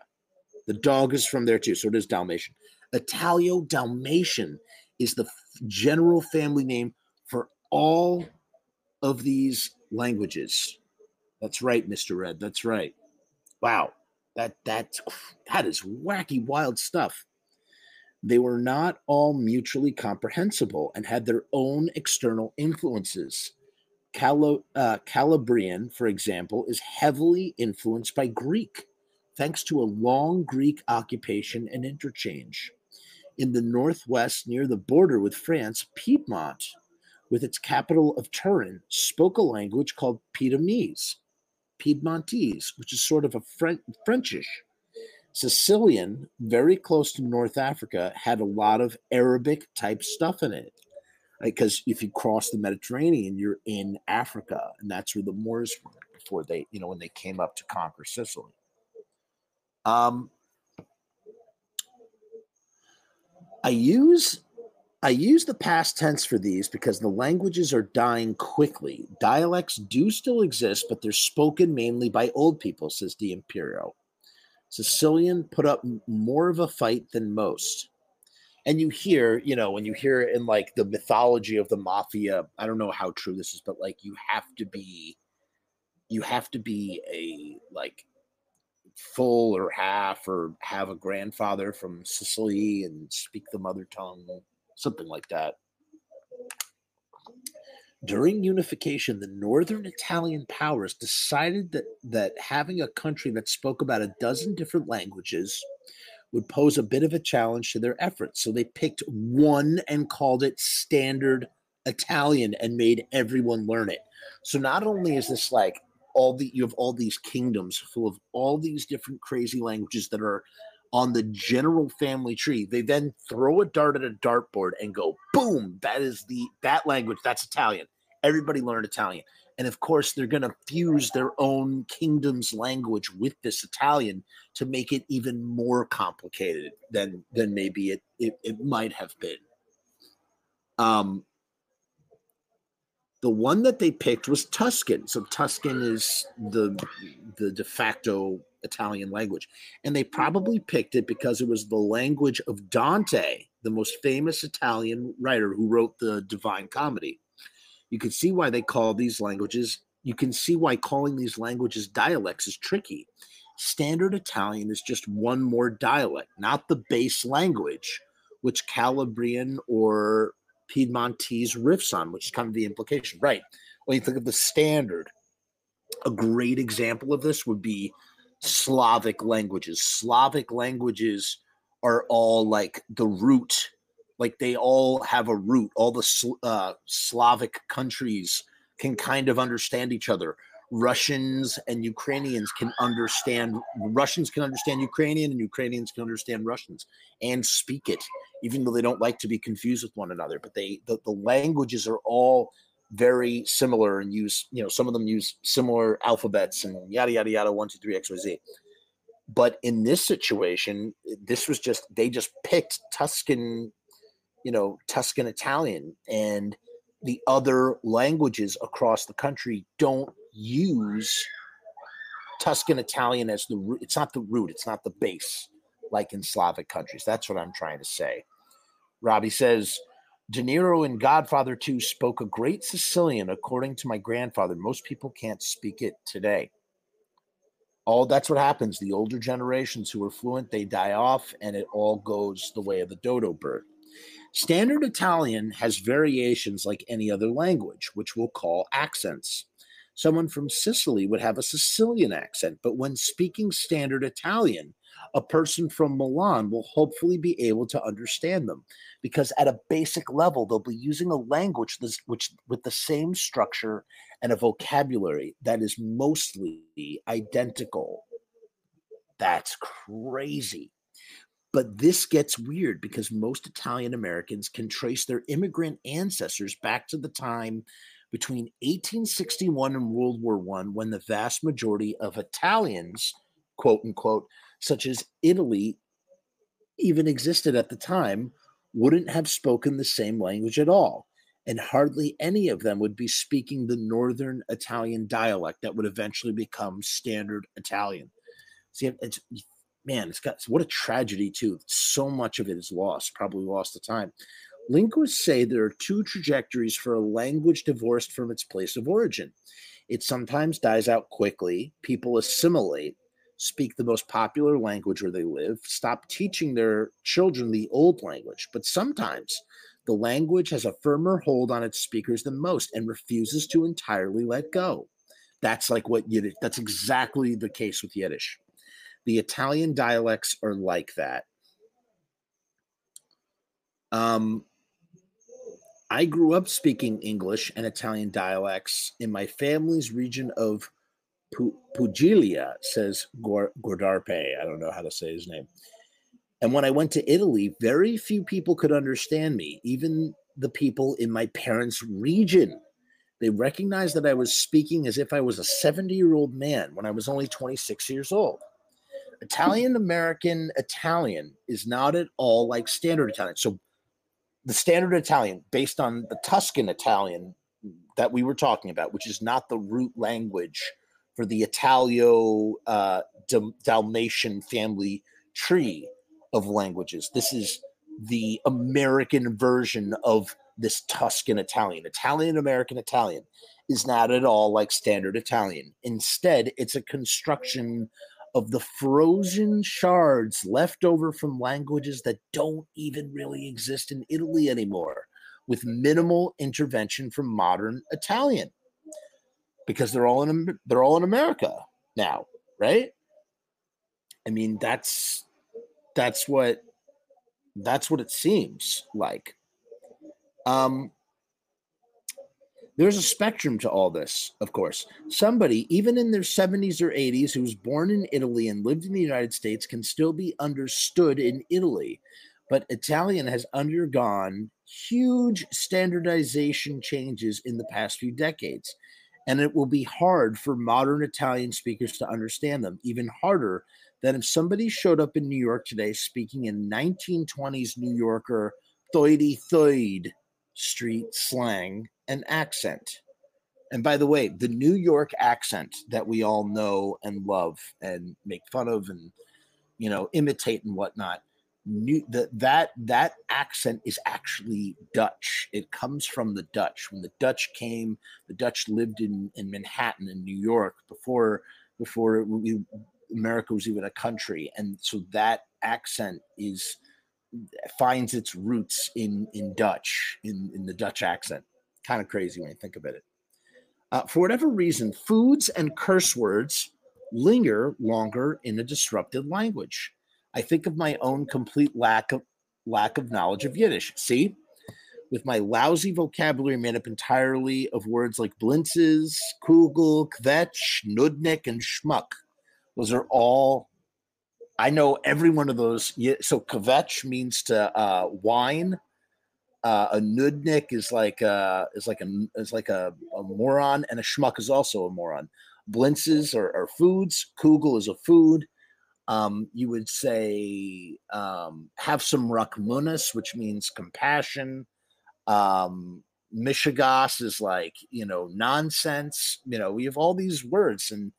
The dog is from there too, so it is Dalmatian. Italio Dalmatian is the general family name for all of these languages. That's right, Mr. Red. That's right. Wow. That that's that is wacky wild stuff. They were not all mutually comprehensible and had their own external influences. Uh, Calabrian, for example, is heavily influenced by Greek, thanks to a long Greek occupation and interchange. In the northwest, near the border with France, Piedmont, with its capital of Turin, spoke a language called Piedmontese, Piedmontese, which is sort of a Frenchish. Sicilian, very close to North Africa, had a lot of Arabic type stuff in it. Because if you cross the Mediterranean, you're in Africa, and that's where the Moors were before they, you know, when they came up to conquer Sicily. Um, I use I use the past tense for these because the languages are dying quickly. Dialects do still exist, but they're spoken mainly by old people, says D'Imperio. Sicilian put up more of a fight than most. And you hear, you know, when you hear in like the mythology of the mafia, I don't know how true this is, but like you have to be, you have to be a like full or half or have a grandfather from Sicily and speak the mother tongue something like that. During unification, the northern Italian powers decided that, that having a country that spoke about a dozen different languages would pose a bit of a challenge to their efforts. So they picked one and called it Standard Italian and made everyone learn it. So not only is this like all the you have all these kingdoms full of all these different crazy languages that are on the general family tree. They then throw a dart at a dartboard and go, boom, that is the that language, that's Italian. Everybody learned Italian. And of course, they're going to fuse their own kingdom's language with this Italian to make it even more complicated than than maybe it it, it might have been. Um, the one that they picked was Tuscan. So Tuscan is the the de facto Italian language. And they probably picked it because it was the language of Dante, the most famous Italian writer who wrote the Divine Comedy. You can see why they call these languages, you can see why calling these languages dialects is tricky. Standard Italian is just one more dialect, not the base language, which Calabrian or Piedmontese riffs on, which is kind of the implication. Right. When you think of the standard, a great example of this would be Slavic languages. Slavic languages are all like the root, like they all have a root. All the uh, Slavic countries can kind of understand each other. Russians and Ukrainians can understand Russians can understand Ukrainian and Ukrainians can understand Russians and speak it, even though they don't like to be confused with one another. But they the, the languages are all very similar and use, you know, some of them use similar alphabets and yada, yada, yada, one, two, three, X, Y, Z. But in this situation, this was just, they just picked Tuscan, you know, Tuscan Italian and the other languages across the country don't use Tuscan Italian as the root. It's not the root, it's not the base like in Slavic countries. That's what I'm trying to say. Robbie says, De Niro in Godfather 2 spoke a great Sicilian, according to my grandfather. Most people can't speak it today. All that's what happens. The older generations who are fluent, they die off, and it all goes the way of the dodo bird. Standard Italian has variations like any other language, which we'll call accents. Someone from Sicily would have a Sicilian accent, but when speaking standard Italian, a person from Milan will hopefully be able to understand them because at a basic level they'll be using a language this, which with the same structure and a vocabulary that is mostly identical. That's crazy. But this gets weird because most Italian Americans can trace their immigrant ancestors back to the time between 1861 and World War One, when the vast majority of Italians, quote unquote, such as Italy, even existed at the time, wouldn't have spoken the same language at all. And hardly any of them would be speaking the Northern Italian dialect that would eventually become standard Italian. See, it's man, it's got what a tragedy too. So much of it is lost, probably lost to time. Linguists say there are two trajectories for a language divorced from its place of origin. It sometimes dies out quickly. People assimilate, speak the most popular language where they live, stop teaching their children the old language. But sometimes the language has a firmer hold on its speakers than most and refuses to entirely let go. That's like what Yiddish, that's exactly the case with Yiddish. The Italian dialects are like that. Um, I grew up speaking English and Italian dialects in my family's region of Puglia, says Gordarpe. I don't know how to say his name. And when I went to Italy, very few people could understand me, even the people in my parents' region. They recognized that I was speaking as if I was a 70 year old man when I was only 26 years old. Italian American Italian is not at all like standard Italian. So the standard Italian, based on the Tuscan Italian that we were talking about, which is not the root language for the Italio uh, Dalmatian family tree of languages. This is the American version of this Tuscan Italian. Italian American Italian is not at all like standard Italian. Instead, it's a construction of the frozen shards left over from languages that don't even really exist in Italy anymore, with minimal intervention from modern Italian, because they're all in they're all in America now, right? I mean, that's that's what that's what it seems like. Um, there's a spectrum to all this, of course. Somebody, even in their 70s or 80s, who was born in Italy and lived in the United States can still be understood in Italy. But Italian has undergone huge standardization changes in the past few decades. And it will be hard for modern Italian speakers to understand them, even harder than if somebody showed up in New York today speaking in 1920s New Yorker, thoidy thoid street slang and accent. And by the way, the New York accent that we all know and love and make fun of and you know imitate and whatnot, new, the, that that accent is actually Dutch. It comes from the Dutch. When the Dutch came, the Dutch lived in in Manhattan in New York before before we, America was even a country, and so that accent is finds its roots in in Dutch in in the Dutch accent kind of crazy when you think about it. Uh, for whatever reason, foods and curse words linger longer in a disrupted language. I think of my own complete lack of lack of knowledge of Yiddish. See, with my lousy vocabulary made up entirely of words like blintzes, kugel, kvetch, nudnik, and schmuck. Those are all I know every one of those. So kvetch means to uh, whine. Uh, a nudnik is like a, is like a is like a, a, moron, and a schmuck is also a moron. Blintzes are, are foods. Kugel is a food. Um, you would say um, have some rachmanus, which means compassion. Um, Mishigas is like you know nonsense. You know we have all these words and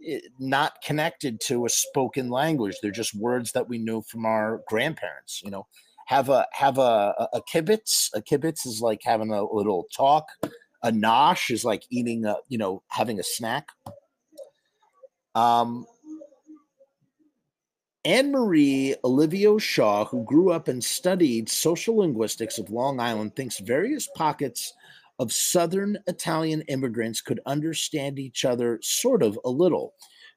it, not connected to a spoken language. They're just words that we know from our grandparents. You know, have a have a a, kibitz. A kibitz is like having a little talk. A nosh is like eating a you know having a snack. Um, Anne Marie Olivio Shaw, who grew up and studied social linguistics of Long Island, thinks various pockets of Southern Italian immigrants could understand each other sort of a little.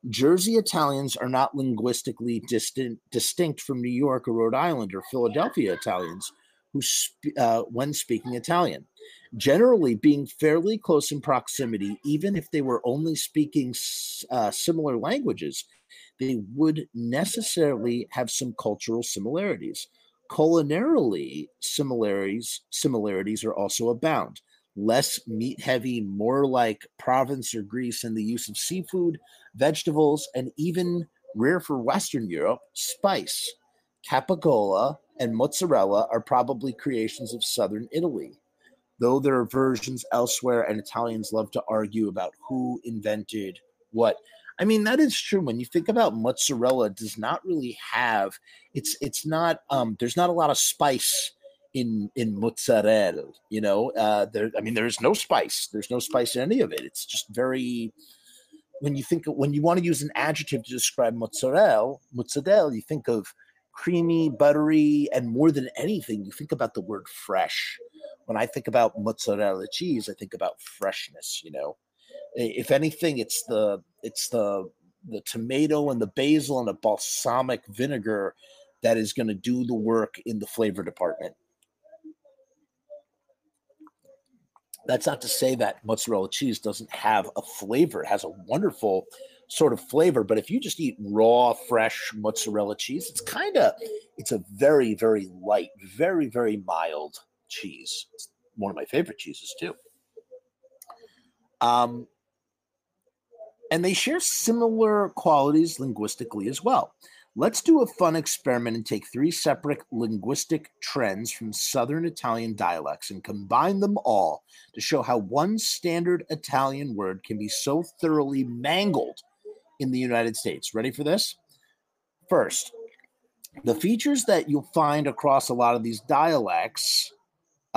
Jersey Italians are not linguistically distant, distinct from New York or Rhode Island or Philadelphia Italians who, sp- uh, when speaking Italian, generally being fairly close in proximity, even if they were only speaking uh, similar languages, they would necessarily have some cultural similarities. Culinarily, similarities similarities are also abound. Less meat heavy, more like Provence or Greece in the use of seafood, vegetables, and even rare for Western Europe, spice. Capicola and mozzarella are probably creations of southern Italy, though there are versions elsewhere, and Italians love to argue about who invented what. I mean, that is true. When you think about mozzarella, does not really have it's it's not um there's not a lot of spice in in mozzarella, you know. Uh there I mean there's no spice. There's no spice in any of it. It's just very when you think when you want to use an adjective to describe mozzarella, mozzarella, you think of creamy, buttery, and more than anything, you think about the word fresh. When I think about mozzarella cheese, I think about freshness, you know. If anything, it's the it's the the tomato and the basil and the balsamic vinegar that is going to do the work in the flavor department. That's not to say that mozzarella cheese doesn't have a flavor. It has a wonderful sort of flavor. But if you just eat raw, fresh mozzarella cheese, it's kind of it's a very, very light, very, very mild cheese. It's one of my favorite cheeses too. Um, and they share similar qualities linguistically as well. Let's do a fun experiment and take three separate linguistic trends from Southern Italian dialects and combine them all to show how one standard Italian word can be so thoroughly mangled in the United States. Ready for this? First, the features that you'll find across a lot of these dialects,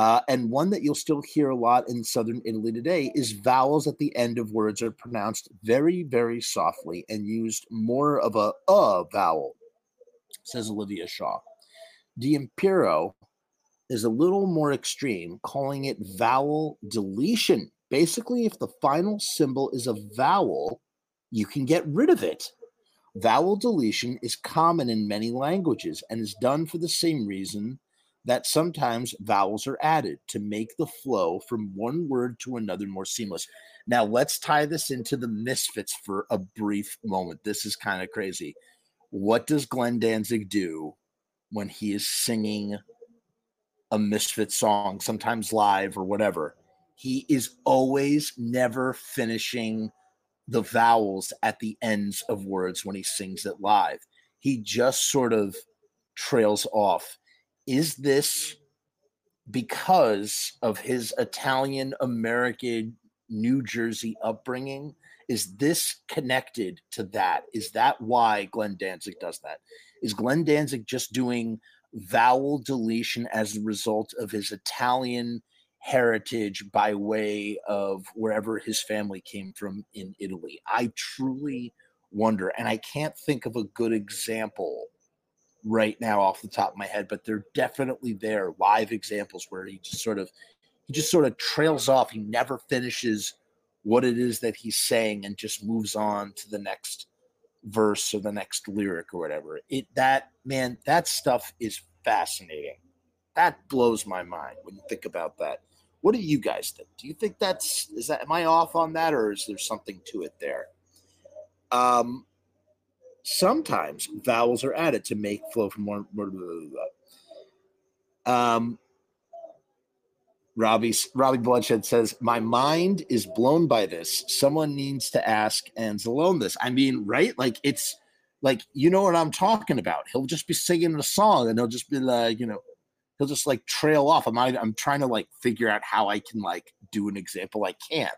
uh, and one that you'll still hear a lot in southern Italy today, is vowels at the end of words are pronounced very, very softly and used more of a uh vowel, says Olivia Shaw. D'Imperio is a little more extreme, calling it vowel deletion. Basically, if the final symbol is a vowel, you can get rid of it. Vowel deletion is common in many languages and is done for the same reason that sometimes vowels are added to make the flow from one word to another more seamless. Now, let's tie this into the misfits for a brief moment. This is kind of crazy. What does Glenn Danzig do when he is singing a misfit song, sometimes live or whatever? He is always never finishing the vowels at the ends of words when he sings it live. He just sort of trails off. Is this because of his Italian American New Jersey upbringing? Is this connected to that? Is that why Glenn Danzig does that? Is Glenn Danzig just doing vowel deletion as a result of his Italian heritage by way of wherever his family came from in Italy. I truly wonder, and I can't think of a good example right now off the top of my head, but they're definitely there live examples where he just sort of he just sort of trails off. He never finishes what it is that he's saying and just moves on to the next verse or the next lyric or whatever. It that man, that stuff is fascinating. That blows my mind when you think about that. What do you guys think? Do you think that's is that am I off on that or is there something to it there? Um, sometimes vowels are added to make flow from one word. Um, Robbie Robbie Bloodshed says, "My mind is blown by this. Someone needs to ask and Anzalone this. I mean, right? Like it's like you know what I'm talking about. He'll just be singing a song and he'll just be like, you know, he'll just like trail off. I'm not, I'm trying to like figure out how I can like do an example. I can't,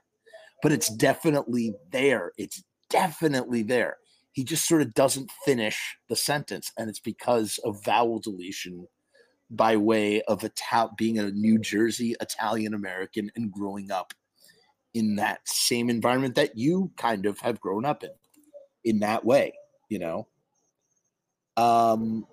but it's definitely there. It's definitely there. He just sort of doesn't finish the sentence, and it's because of vowel deletion by way of Ital- being a New Jersey Italian American and growing up in that same environment that you kind of have grown up in, in that way, you know. Um,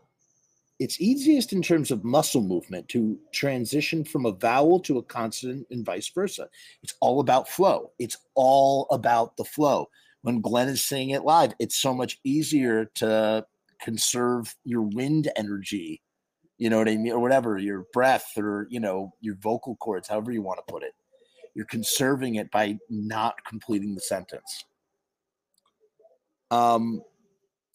it's easiest in terms of muscle movement to transition from a vowel to a consonant and vice versa. It's all about flow. It's all about the flow. When Glenn is saying it live, it's so much easier to conserve your wind energy, you know what I mean, or whatever, your breath or, you know, your vocal cords, however you want to put it. You're conserving it by not completing the sentence. Um,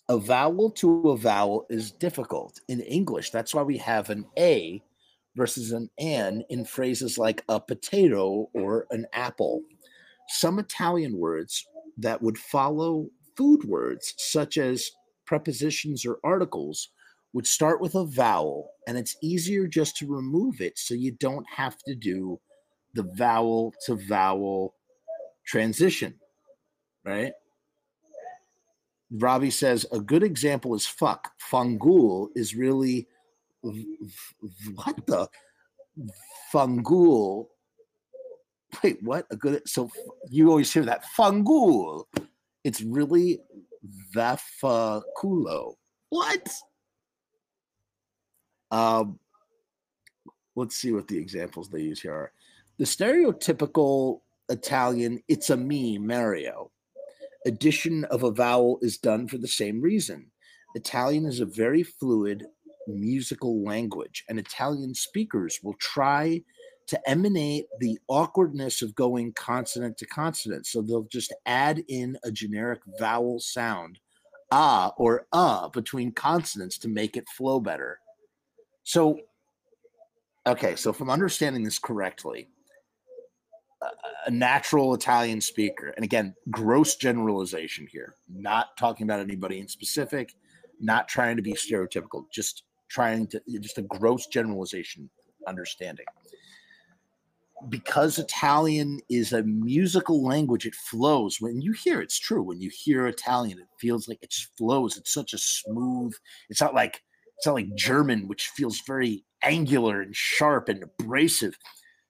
a vowel to a vowel is difficult in English. That's why we have an A versus an an in phrases like a potato or an apple. Some Italian words that would follow food words, such as prepositions or articles, would start with a vowel, and it's easier just to remove it so you don't have to do the vowel to vowel transition, right? Robbie says a good example is fuck. Fungul is really what the fungul. Wait, what? A good so you always hear that fungul. It's really vafaculo. What? Um, let's see what the examples they use here are. The stereotypical Italian "it's a me, Mario" addition of a vowel is done for the same reason. Italian is a very fluid musical language, and Italian speakers will try to emanate the awkwardness of going consonant to consonant. So they'll just add in a generic vowel sound, ah or uh, between consonants to make it flow better. So, okay, so if I'm understanding this correctly, a natural Italian speaker, and again, gross generalization here, not talking about anybody in specific, not trying to be stereotypical, just trying to, just a gross generalization understanding. Because Italian is a musical language, it flows. When you hear it's true. When you hear Italian, it feels like it just flows. It's such a smooth, it's not like it's not like German, which feels very angular and sharp and abrasive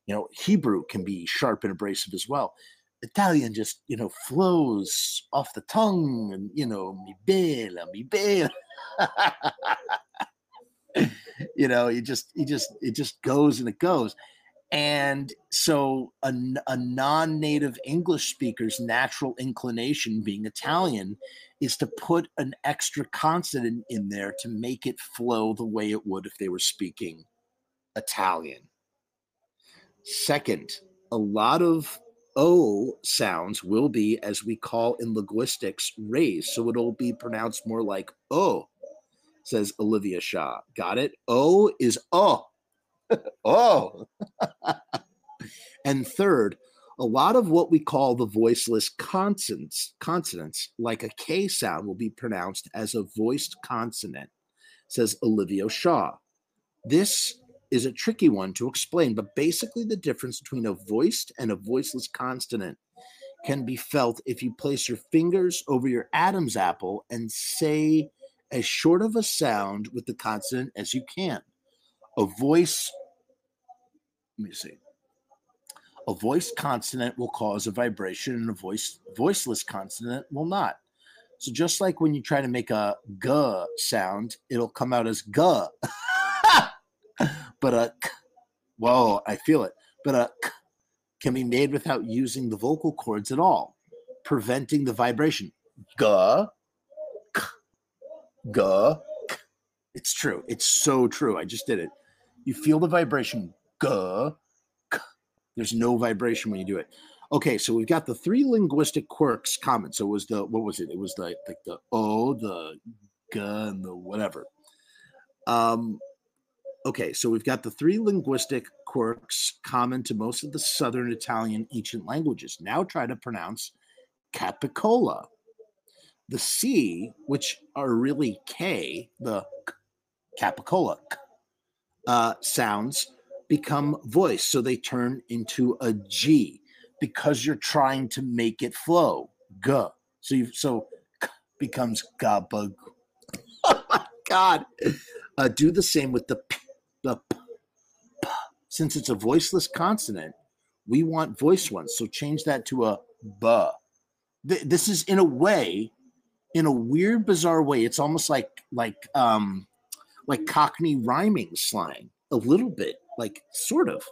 you know, Hebrew can be sharp and abrasive as well. Italian just, you know, flows off the tongue and, you know, mi bella, mi bella. <laughs> you know, it just, it just, it just goes and it goes. And so a, a non-native English speaker's natural inclination being Italian is to put an extra consonant in there to make it flow the way it would if they were speaking Italian. Second, a lot of O sounds will be, as we call in linguistics, raised. So it'll be pronounced more like O, says Olivia Shaw. Got it? O is O. <laughs> oh. and third, a lot of what we call the voiceless consonants, consonants, like a K sound, will be pronounced as a voiced consonant, says Olivia Shaw. This is a tricky one to explain, but basically, the difference between a voiced and a voiceless consonant can be felt if you place your fingers over your Adam's apple and say as short of a sound with the consonant as you can. A voice, let me see. A voiced consonant will cause a vibration, and a voice voiceless consonant will not. So just like when you try to make a g sound, it'll come out as g. <laughs> but a k, whoa, I feel it. But a k can be made without using the vocal cords at all, preventing the vibration. Ga, k, ga, k. It's true. It's so true. I just did it. You feel the vibration. K. There's no vibration when you do it. Okay, so we've got the three linguistic quirks common. So it was the what was it? It was the like the o, the g, and the whatever. Um, okay, so we've got the three linguistic quirks common to most of the Southern Italian ancient languages. Now try to pronounce capicola. The C, which are really K, the capicola uh, sounds become voice, so they turn into a G because you're trying to make it flow. G. So you so k becomes gabag. <laughs> Oh my God! Uh, do the same with the P the p, p. Since it's a voiceless consonant, we want voice ones. So change that to a b. This is in a way, in a weird, bizarre way. It's almost like like um like Cockney rhyming slang, a little bit, like sort of.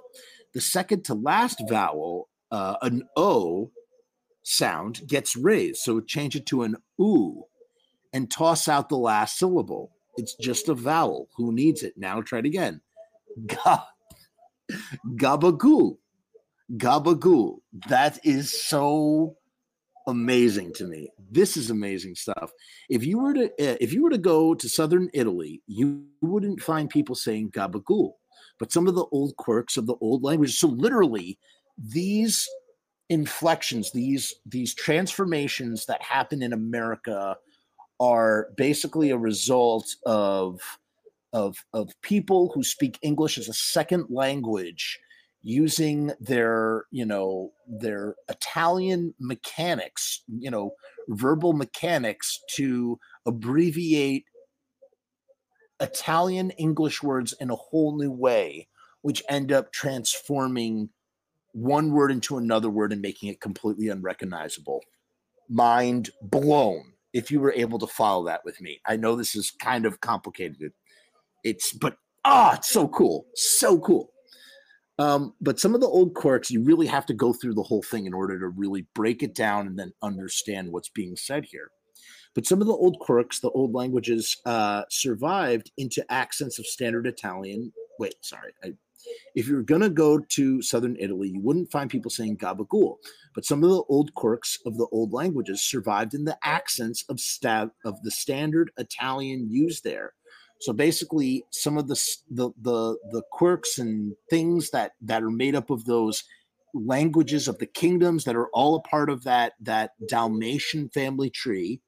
The second to last vowel, uh, an o sound, gets raised. So change it to an oo and toss out the last syllable. It's just a vowel. Who needs it? Now try it again. Ga- gabagool. Gabagool. That is so amazing to me. This is amazing stuff. If you were to eh, if you were to go to southern Italy, you wouldn't find people saying gabagool. But some of the old quirks of the old language. So literally, these inflections, these these transformations that happen in America are basically a result of of of people who speak English as a second language using their you know their Italian mechanics, you know, verbal mechanics to abbreviate Italian English words in a whole new way, which end up transforming one word into another word and making it completely unrecognizable. Mind blown if you were able to follow that with me. I know this is kind of complicated. It's, but ah, it's so cool. So cool. Um, but some of the old quirks, you really have to go through the whole thing in order to really break it down and then understand what's being said here. But some of the old quirks, the old languages, uh, survived into accents of standard Italian. Wait, sorry, I if you're going to go to southern Italy, you wouldn't find people saying gabagool. But some of the old quirks of the old languages survived in the accents of, sta- of the standard Italian used there. So basically, some of the, the the the quirks and things that that are made up of those languages of the kingdoms that are all a part of that that Dalmatian family tree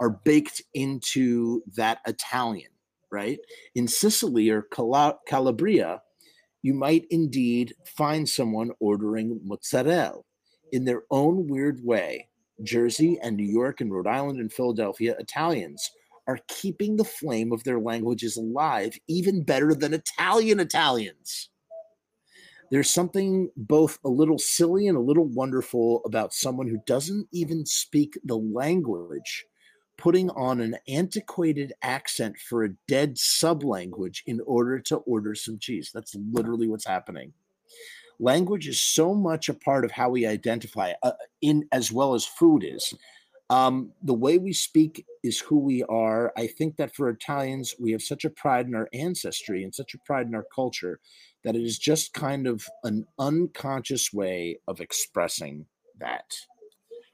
are baked into that Italian, right? In Sicily or Calabria, you might indeed find someone ordering mozzarella in their own weird way. Jersey and New York and Rhode Island and Philadelphia Italians are keeping the flame of their languages alive even better than Italian Italians. There's something both a little silly and a little wonderful about someone who doesn't even speak the language putting on an antiquated accent for a dead sub language in order to order some cheese. That's literally what's happening. Language is so much a part of how we identify, uh, in as well as food is. Um, the way we speak is who we are. I think that for Italians, we have such a pride in our ancestry and such a pride in our culture that it is just kind of an unconscious way of expressing that.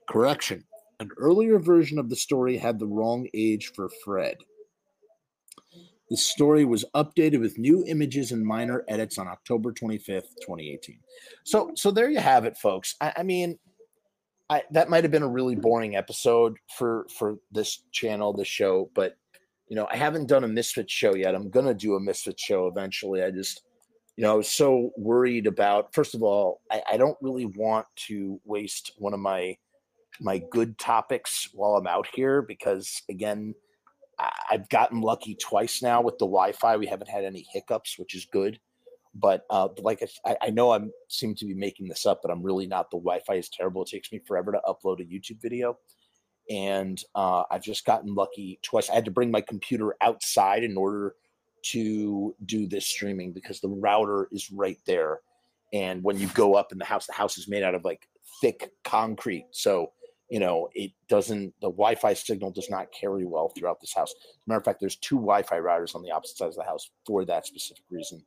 Correction an earlier version of the story had the wrong age for Fred. The story was updated with new images and minor edits on October 25th, 2018. So, so there you have it, folks. I, I mean, I, that might have been a really boring episode for for this channel, this show, but you know, I haven't done a Misfit show yet. I'm gonna do a Misfit show eventually. I just, you know, I was so worried about. First of all, I, I don't really want to waste one of my my good topics while I'm out here because again, I've gotten lucky twice now with the Wi-Fi. We haven't had any hiccups, which is good. But uh, like I, I know I'm seem to be making this up, but I'm really not. The Wi-Fi is terrible. It takes me forever to upload a YouTube video, and uh, I've just gotten lucky twice. I had to bring my computer outside in order to do this streaming because the router is right there. And when you go up in the house, the house is made out of like thick concrete, so you know, it doesn't, the Wi Fi signal does not carry well throughout this house. matter of fact, there's two Wi Fi routers on the opposite sides of the house for that specific reason.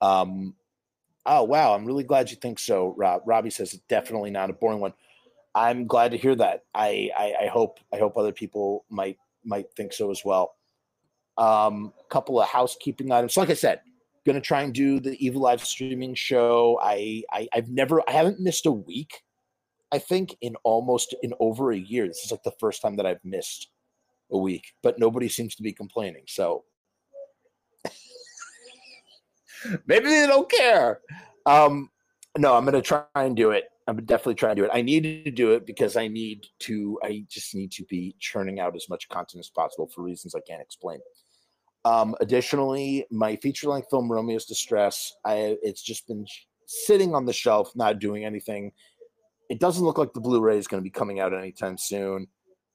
Um, oh, wow. I'm really glad you think so, Rob. Robbie says it's definitely not a boring one. I'm glad to hear that. I, I, I hope, I hope other people might, might think so as well. Um, a couple of housekeeping items. Like I said, gonna try and do the Evil Live streaming show. I, I I've never I haven't missed a week I think in almost in over a year. This is like the first time that I've missed a week, but nobody seems to be complaining. So <laughs> maybe they don't care. Um, no, I'm to try and do it. I'm definitely trying to do it. I need to do it because I need to. I just need to be churning out as much content as possible for reasons I can't explain. Um, additionally, my feature length film Romeo's Distress, I it's just been sitting on the shelf, not doing anything it doesn't look like the Blu-ray is going to be coming out anytime soon.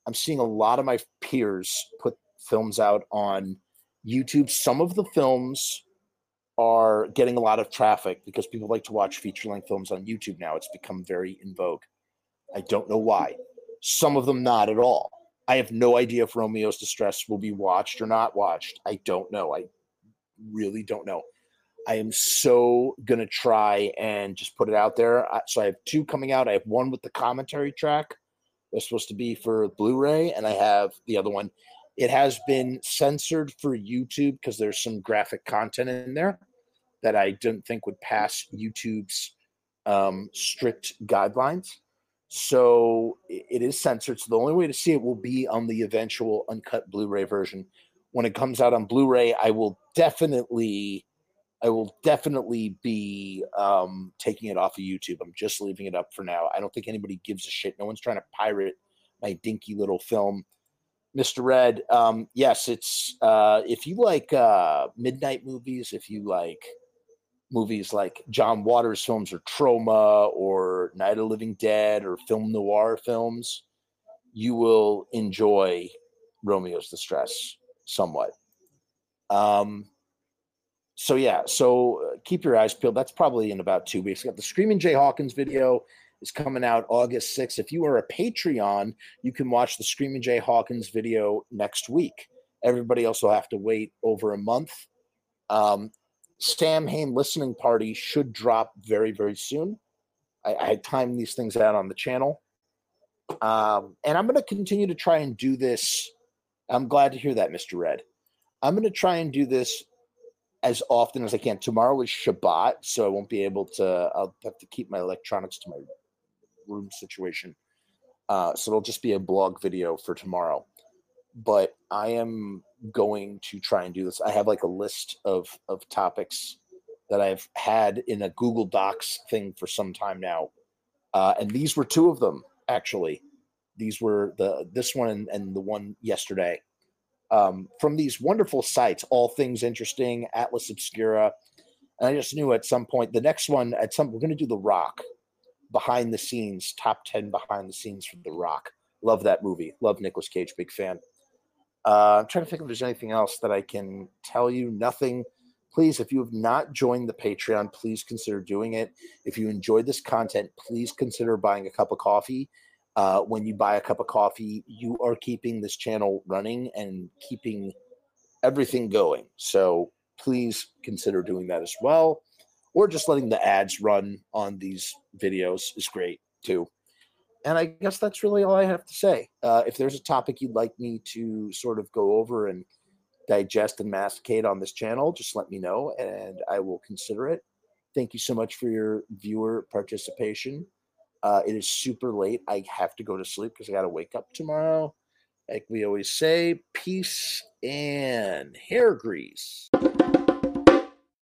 I'm seeing a lot of my peers put films out on YouTube. Some of the films are getting a lot of traffic because people like to watch feature-length films on YouTube now. It's become very in vogue. I don't know why. Some of them not at all. I have no idea if Romeo's Distress will be watched or not watched. I don't know. I really don't know. I am so gonna try and just put it out there. So I have two coming out. I have one with the commentary track. They're supposed to be for Blu-ray, and I have the other one. It has been censored for YouTube because there's some graphic content in there. that I didn't think would pass YouTube's um, strict guidelines. So it is censored. So the only way to see it will be on the eventual uncut Blu-ray version. When it comes out on Blu-ray, I will definitely, I will definitely be um, taking it off of YouTube. I'm just leaving it up for now. I don't think anybody gives a shit. No one's trying to pirate my dinky little film. Mr. Red, um, yes, it's uh, if you like uh, midnight movies, if you like movies like John Waters films or Troma or Night of Living Dead or film noir films, you will enjoy Romeo's Distress somewhat. Um, so yeah, so uh, keep your eyes peeled. That's probably in about two weeks. Got the Screaming Jay Hawkins video is coming out August 6th. If you are a Patreon, you can watch the Screaming Jay Hawkins video next week. Everybody else will have to wait over a month. Um, Samhain listening party should drop very, very soon. I, I timed these things out on the channel. Um, and I'm going to continue to try and do this. I'm glad to hear that, Mr. Red. I'm going to try and do this as often as I can. Tomorrow is Shabbat, so I won't be able to. I'll have to keep my electronics to my room situation. Uh, so it'll just be a blog video for tomorrow. But I am going to try and do this. I have like a list of of topics that I've had in a Google Docs thing for some time now, uh, and these were two of them actually. These were the this one and, and the one yesterday um, from these wonderful sites. All things interesting, Atlas Obscura, and I just knew at some point the next one at some we're going to do the Rock behind the scenes top ten behind the scenes from the Rock. Love that movie. Love Nicolas Cage. Big fan. Uh, I'm trying to think if there's anything else that I can tell you. Nothing. Please, if you have not joined the Patreon, please consider doing it. If you enjoyed this content, please consider buying a cup of coffee. Uh, when you buy a cup of coffee, you are keeping this channel running and keeping everything going. So please consider doing that as well. Or just letting the ads run on these videos is great too. And I guess that's really all I have to say. Uh, if there's a topic you'd like me to sort of go over and digest and masticate on this channel, just let me know and I will consider it. Thank you so much for your viewer participation. Uh, it is super late. I have to go to sleep because I got to wake up tomorrow. Like we always say, peace and hair grease.